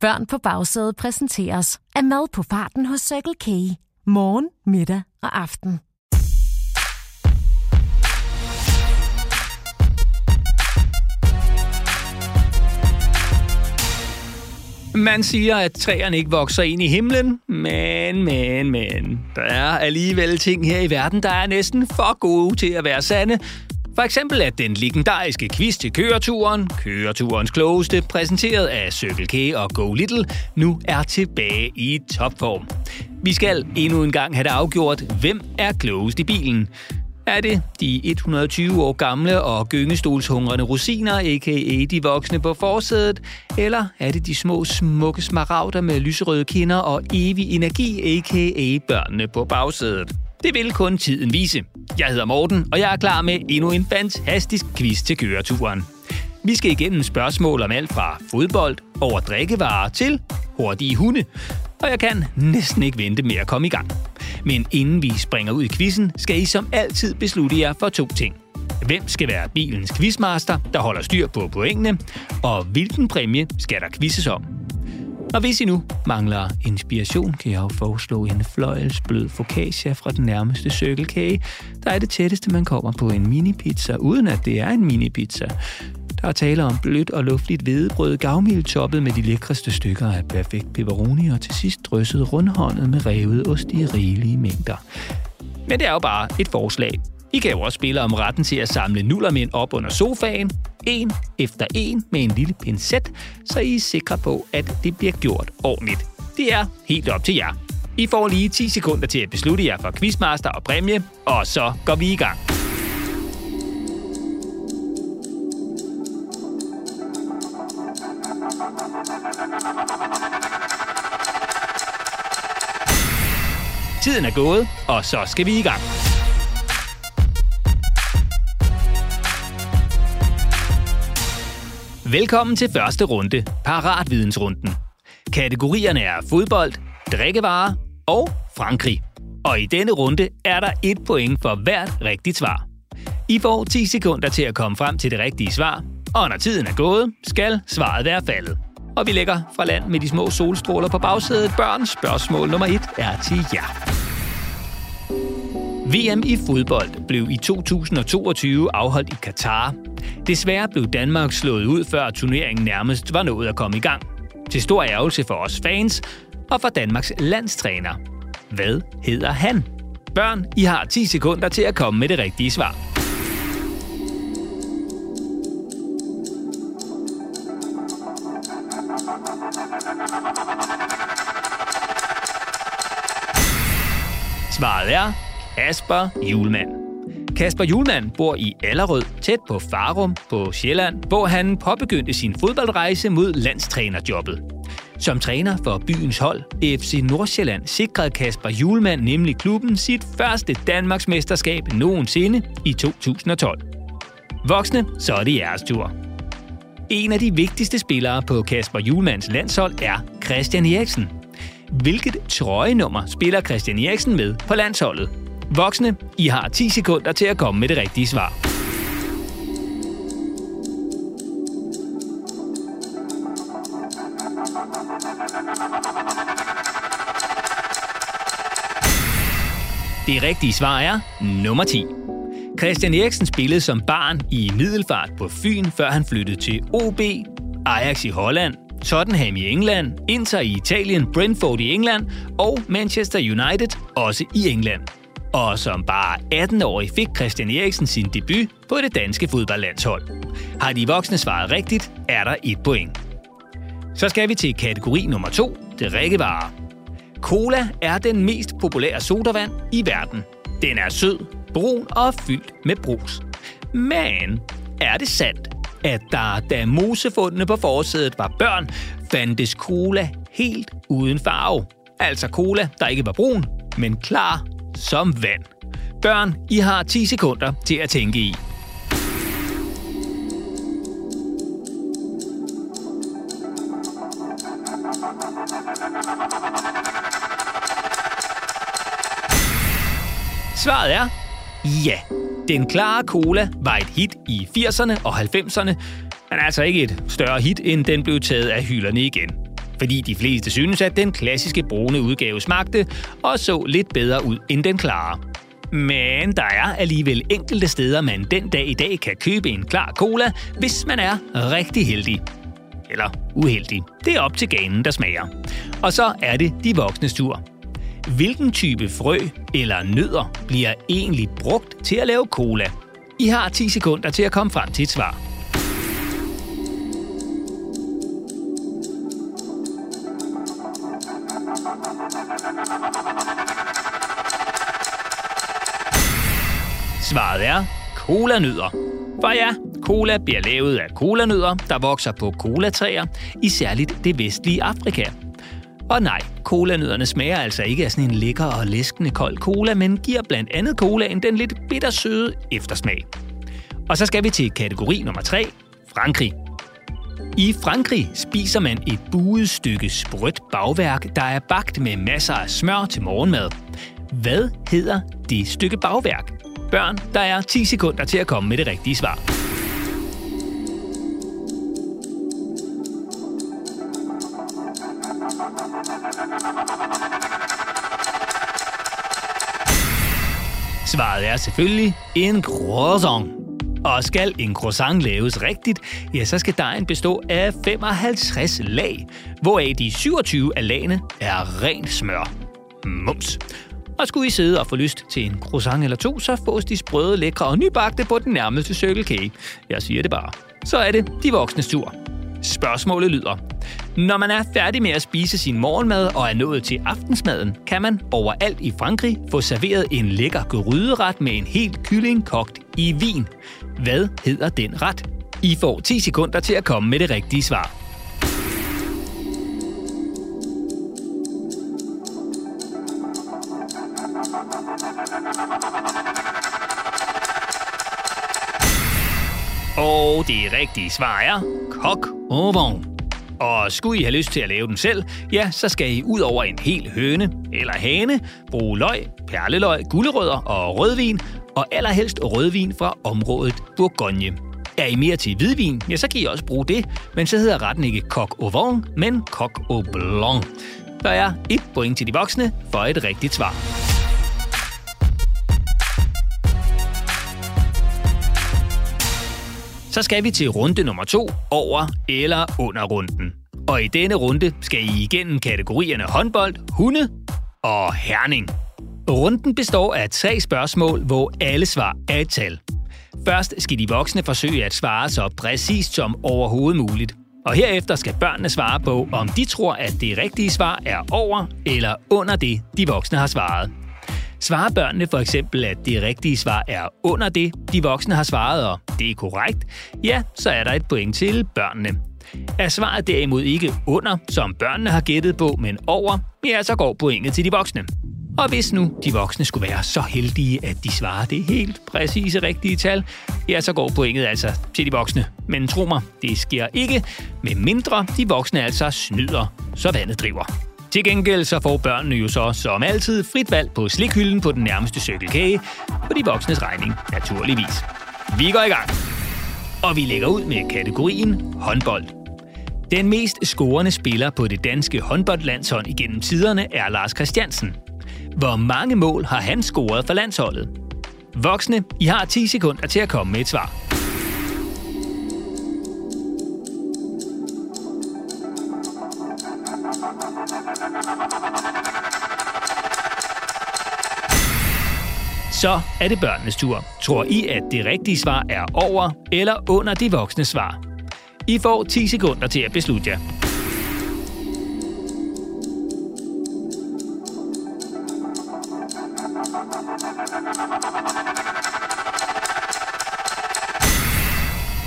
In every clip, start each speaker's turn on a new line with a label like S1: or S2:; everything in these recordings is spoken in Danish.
S1: Børn på bagsædet præsenteres af mad på farten hos Circle K. Morgen, middag og aften.
S2: Man siger, at træerne ikke vokser ind i himlen, men, men, men. Der er alligevel ting her i verden, der er næsten for gode til at være sande. For eksempel at den legendariske quiz til køreturen, køreturens klogeste, præsenteret af Circle K og Go Little, nu er tilbage i topform. Vi skal endnu en gang have det afgjort, hvem er klogest i bilen. Er det de 120 år gamle og gyngestolshungrende rosiner, a.k.a. de voksne på forsædet? Eller er det de små, smukke smaragder med lyserøde kinder og evig energi, a.k.a. børnene på bagsædet? Det vil kun tiden vise. Jeg hedder Morten, og jeg er klar med endnu en fantastisk quiz til køreturen. Vi skal igennem spørgsmål om alt fra fodbold over drikkevarer til hurtige hunde. Og jeg kan næsten ikke vente med at komme i gang. Men inden vi springer ud i quizzen, skal I som altid beslutte jer for to ting. Hvem skal være bilens quizmaster, der holder styr på pointene, og hvilken præmie skal der quizzes om? Og hvis I nu mangler inspiration, kan jeg jo foreslå en fløjelsblød focaccia fra den nærmeste cirkelkage, Der er det tætteste, man kommer på en mini-pizza, uden at det er en mini-pizza. Der er tale om blødt og luftigt hvedebrød, gavmild toppet med de lækreste stykker af perfekt pepperoni, og til sidst drysset rundhåndet med revet ost i rigelige mængder. Men det er jo bare et forslag. I gav også spillere om retten til at samle nullermænd op under sofaen, en efter en med en lille pincet, så I er sikre på, at det bliver gjort ordentligt. Det er helt op til jer. I får lige 10 sekunder til at beslutte jer for quizmaster og præmie, og så går vi i gang. Tiden er gået, og så skal vi i gang. Velkommen til første runde, Paratvidensrunden. Kategorierne er fodbold, drikkevarer og Frankrig. Og i denne runde er der et point for hvert rigtigt svar. I får 10 sekunder til at komme frem til det rigtige svar, og når tiden er gået, skal svaret være faldet. Og vi lægger fra land med de små solstråler på bagsædet. Børn, spørgsmål nummer 1 er til jer. VM i fodbold blev i 2022 afholdt i Katar. Desværre blev Danmark slået ud, før turneringen nærmest var nået at komme i gang. Til stor ærgelse for os fans og for Danmarks landstræner. Hvad hedder han? Børn, I har 10 sekunder til at komme med det rigtige svar. Svaret er Asper Julemand. Kasper Julemand bor i Allerød, tæt på Farum på Sjælland, hvor han påbegyndte sin fodboldrejse mod landstrænerjobbet. Som træner for byens hold, FC Nordsjælland, sikrede Kasper Julemand nemlig klubben sit første Danmarks mesterskab nogensinde i 2012. Voksne, så er det jeres tur. En af de vigtigste spillere på Kasper Julmands landshold er Christian Eriksen. Hvilket trøjenummer spiller Christian Eriksen med på landsholdet? Voksne, I har 10 sekunder til at komme med det rigtige svar. Det rigtige svar er nummer 10. Christian Eriksen spillede som barn i Middelfart på Fyn, før han flyttede til OB, Ajax i Holland, Tottenham i England, Inter i Italien, Brentford i England og Manchester United også i England. Og som bare 18-årig fik Christian Eriksen sin debut på det danske fodboldlandshold. Har de voksne svaret rigtigt, er der et point. Så skal vi til kategori nummer 2, drikkevarer. Cola er den mest populære sodavand i verden. Den er sød, brun og fyldt med brus. Men er det sandt, at der, da mosefundene på forsædet var børn, fandtes cola helt uden farve? Altså cola, der ikke var brun, men klar som vand. Børn, I har 10 sekunder til at tænke i. Svaret er ja. Den klare cola var et hit i 80'erne og 90'erne, men altså ikke et større hit, end den blev taget af hylderne igen fordi de fleste synes, at den klassiske brune udgave smagte og så lidt bedre ud end den klare. Men der er alligevel enkelte steder, man den dag i dag kan købe en klar cola, hvis man er rigtig heldig. Eller uheldig. Det er op til ganen, der smager. Og så er det de voksnes tur. Hvilken type frø eller nødder bliver egentlig brugt til at lave cola? I har 10 sekunder til at komme frem til et svar. Colanødder. For ja, cola bliver lavet af colanødder, der vokser på colatræer i særligt det vestlige Afrika. Og nej, colanødderne smager altså ikke af sådan en lækker og læskende kold cola, men giver blandt andet colaen den lidt bittersøde eftersmag. Og så skal vi til kategori nummer 3, Frankrig. I Frankrig spiser man et buet stykke sprødt bagværk, der er bagt med masser af smør til morgenmad. Hvad hedder det stykke bagværk? Børn, der er 10 sekunder til at komme med det rigtige svar. Svaret er selvfølgelig en croissant. Og skal en croissant laves rigtigt, ja, så skal dejen bestå af 55 lag, hvoraf de 27 af lagene er rent smør. Mums. Og skulle I sidde og få lyst til en croissant eller to, så fås de sprøde, lækre og nybagte på den nærmeste Circle K. Jeg siger det bare. Så er det de voksnes tur. Spørgsmålet lyder. Når man er færdig med at spise sin morgenmad og er nået til aftensmaden, kan man overalt i Frankrig få serveret en lækker gryderet med en helt kylling kogt i vin. Hvad hedder den ret? I får 10 sekunder til at komme med det rigtige svar. Det rigtige svar er kok au vin. Og skulle I have lyst til at lave den selv, ja, så skal I ud over en hel høne eller hane bruge løg, perleløg, gulerødder og rødvin, og allerhelst rødvin fra området Bourgogne. Er I mere til hvidvin, ja, så kan I også bruge det, men så hedder retten ikke coq au vin, men coq au blanc. Der er et point til de voksne for et rigtigt svar. Så skal vi til runde nummer to, over eller under runden. Og i denne runde skal I igennem kategorierne håndbold, hunde og herning. Runden består af tre spørgsmål, hvor alle svar er et tal. Først skal de voksne forsøge at svare så præcist som overhovedet muligt. Og herefter skal børnene svare på, om de tror, at det rigtige svar er over eller under det, de voksne har svaret. Svarer børnene for eksempel, at det rigtige svar er under det, de voksne har svaret, og det er korrekt, ja, så er der et point til børnene. Er svaret derimod ikke under, som børnene har gættet på, men over, ja, så går pointet til de voksne. Og hvis nu de voksne skulle være så heldige, at de svarer det helt præcise rigtige tal, ja, så går pointet altså til de voksne. Men tro mig, det sker ikke, med mindre de voksne altså snyder, så vandet driver. Til gengæld så får børnene jo så som altid frit valg på slikhylden på den nærmeste cykelkage, på de voksnes regning naturligvis. Vi går i gang. Og vi lægger ud med kategorien håndbold. Den mest scorende spiller på det danske håndboldlandshold igennem tiderne er Lars Christiansen. Hvor mange mål har han scoret for landsholdet? Voksne, I har 10 sekunder til at komme med et svar. Så er det børnenes tur. Tror I, at det rigtige svar er over eller under de voksne svar? I får 10 sekunder til at beslutte jer.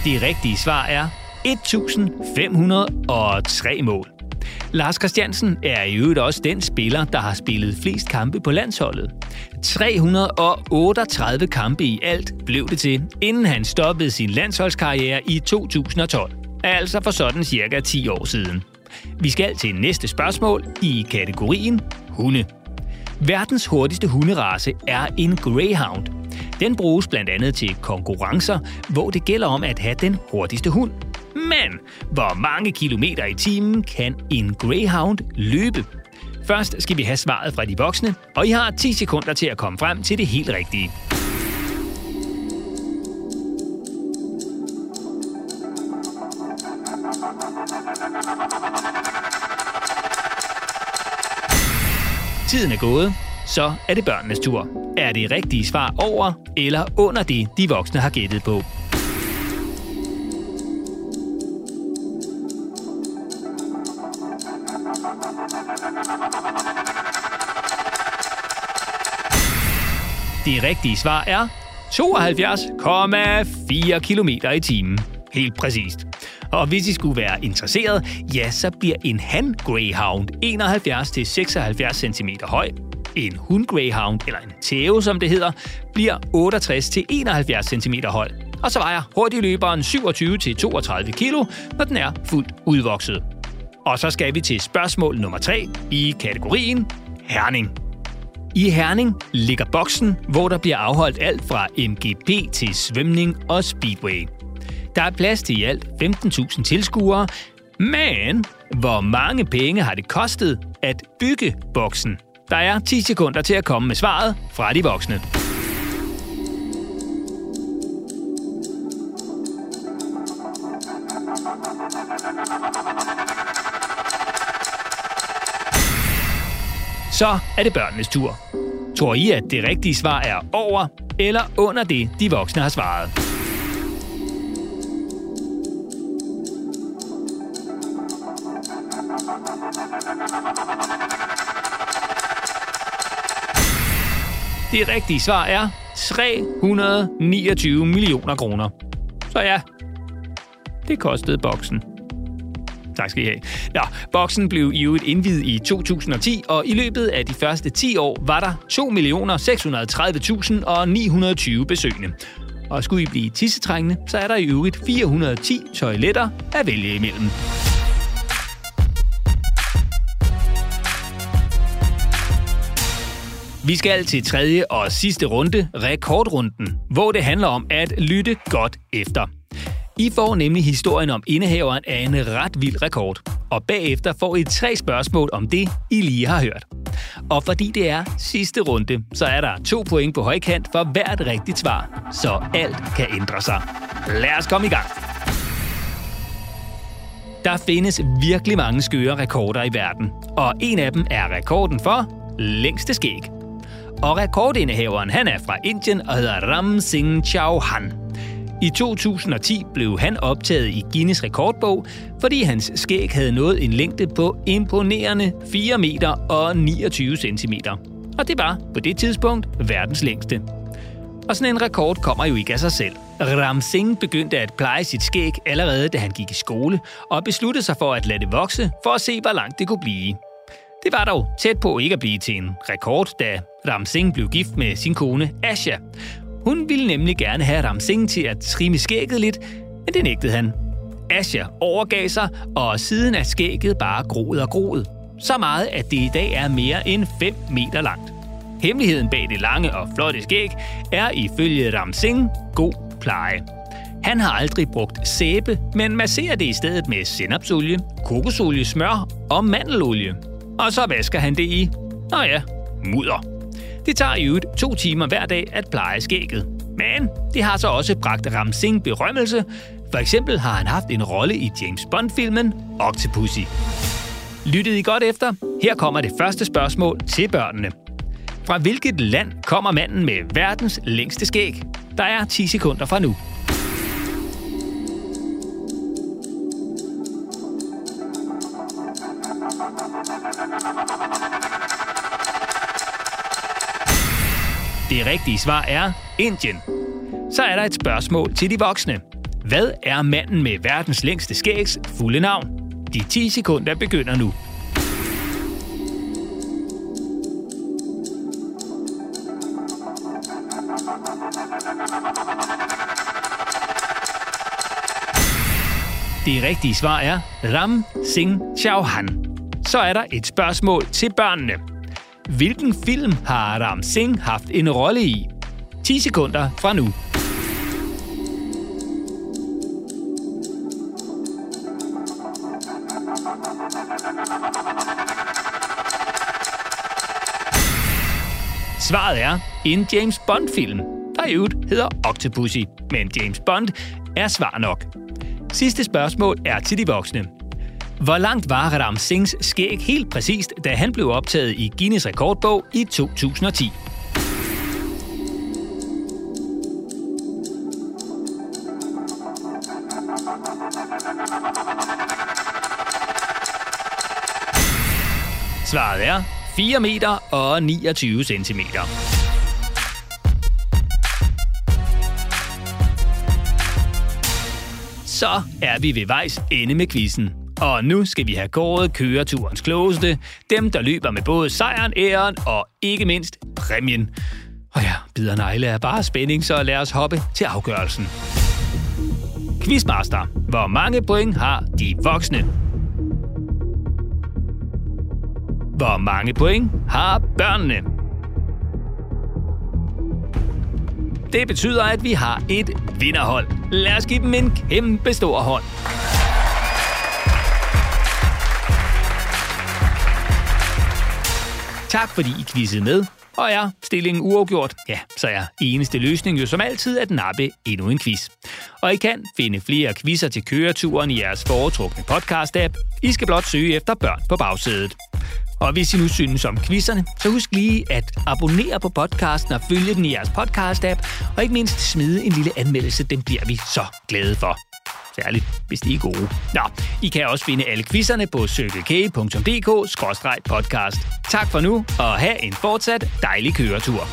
S2: Det rigtige svar er 1503 mål. Lars Christiansen er i øvrigt også den spiller, der har spillet flest kampe på landsholdet. 338 kampe i alt blev det til, inden han stoppede sin landsholdskarriere i 2012. Altså for sådan cirka 10 år siden. Vi skal til næste spørgsmål i kategorien hunde. Verdens hurtigste hunderace er en Greyhound. Den bruges blandt andet til konkurrencer, hvor det gælder om at have den hurtigste hund. Men hvor mange kilometer i timen kan en Greyhound løbe? Først skal vi have svaret fra de voksne, og I har 10 sekunder til at komme frem til det helt rigtige. Tiden er gået, så er det børnenes tur. Er det rigtige svar over eller under det, de voksne har gættet på? Det rigtige svar er 72,4 km i timen. Helt præcist. Og hvis I skulle være interesseret, ja, så bliver en han Greyhound 71-76 cm høj. En hun Greyhound, eller en tæve som det hedder, bliver 68-71 cm høj. Og så vejer hurtigløberen 27-32 kg, når den er fuldt udvokset. Og så skal vi til spørgsmål nummer 3 i kategorien Herning. I Herning ligger boksen, hvor der bliver afholdt alt fra MGP til svømning og speedway. Der er plads til i alt 15.000 tilskuere, men hvor mange penge har det kostet at bygge boksen? Der er 10 sekunder til at komme med svaret fra de voksne. Så er det børnenes tur. Tror I, at det rigtige svar er over eller under det, de voksne har svaret? Det rigtige svar er 329 millioner kroner. Så ja, det kostede boksen. Tak skal I have. Nå, boksen blev i øvrigt indvidet i 2010, og i løbet af de første 10 år var der 2.630.920 besøgende. Og skulle I blive tissetrængende, så er der i øvrigt 410 toiletter at vælge imellem. Vi skal til tredje og sidste runde, rekordrunden, hvor det handler om at lytte godt efter. I får nemlig historien om indehaveren af en ret vild rekord, og bagefter får I tre spørgsmål om det, I lige har hørt. Og fordi det er sidste runde, så er der to point på højkant for hvert rigtigt svar, så alt kan ændre sig. Lad os komme i gang. Der findes virkelig mange skøre rekorder i verden, og en af dem er rekorden for længste skæg. Og rekordindehaveren han er fra Indien og hedder Ram Singh Chauhan. I 2010 blev han optaget i Guinness rekordbog, fordi hans skæg havde nået en længde på imponerende 4 meter og 29 centimeter. Og det var på det tidspunkt verdens længste. Og sådan en rekord kommer jo ikke af sig selv. Ram Singh begyndte at pleje sit skæg allerede da han gik i skole, og besluttede sig for at lade det vokse, for at se, hvor langt det kunne blive. Det var dog tæt på ikke at blive til en rekord, da Ram Singh blev gift med sin kone Asha. Hun ville nemlig gerne have Ram Singh til at trimme skægget lidt, men det nægtede han. Asha overgav sig, og siden er skægget bare groet og groet. Så meget, at det i dag er mere end 5 meter langt. Hemmeligheden bag det lange og flotte skæg er ifølge Ram Singh god pleje. Han har aldrig brugt sæbe, men masserer det i stedet med sennepsolie, kokosolie, smør og mandelolie. Og så vasker han det i, nå ja, mudder. Det tager i øvrigt to timer hver dag at pleje skægget. Men det har så også bragt Ram Singh berømmelse. For eksempel har han haft en rolle i James Bond-filmen Octopussy. Lyttede I godt efter? Her kommer det første spørgsmål til børnene. Fra hvilket land kommer manden med verdens længste skæg? Der er 10 sekunder fra nu. Det rigtige svar er Indien. Så er der et spørgsmål til de voksne. Hvad er manden med verdens længste skægs fulde navn? De 10 sekunder begynder nu. Det rigtige svar er Ram Singh Chauhan. Så er der et spørgsmål til børnene. Hvilken film har Adam Singh haft en rolle i? 10 sekunder fra nu. Svaret er en James Bond-film, der i øvrigt hedder Octopussy. Men James Bond er svar nok. Sidste spørgsmål er til de voksne. Hvor langt var Ram Singhs skæg helt præcist, da han blev optaget i Guinness rekordbog i 2010? Svaret er 4 meter og 29 centimeter. Så er vi ved vejs ende med quizzen. Og nu skal vi have gået køreturens klogeste. Dem, der løber med både sejren, æren og ikke mindst præmien. Og ja, bider negle er bare spænding, så lad os hoppe til afgørelsen. Quizmaster. Hvor mange point har de voksne? Hvor mange point har børnene? Det betyder, at vi har et vinderhold. Lad os give dem en kæmpe stor hånd. Tak fordi I quizzede med. Og er stillingen uafgjort, ja, så er eneste løsning jo som altid at nappe endnu en quiz. Og I kan finde flere quizzer til køreturen i jeres foretrukne podcast-app. I skal blot søge efter børn på bagsædet. Og hvis I nu synes om quizzerne, så husk lige at abonnere på podcasten og følge den i jeres podcast-app, og ikke mindst smide en lille anmeldelse, den bliver vi så glade for. Særligt, hvis de er gode. Nå, I kan også finde alle quizzerne på cykelk.dk-podcast. Tak for nu, og have en fortsat dejlig køretur.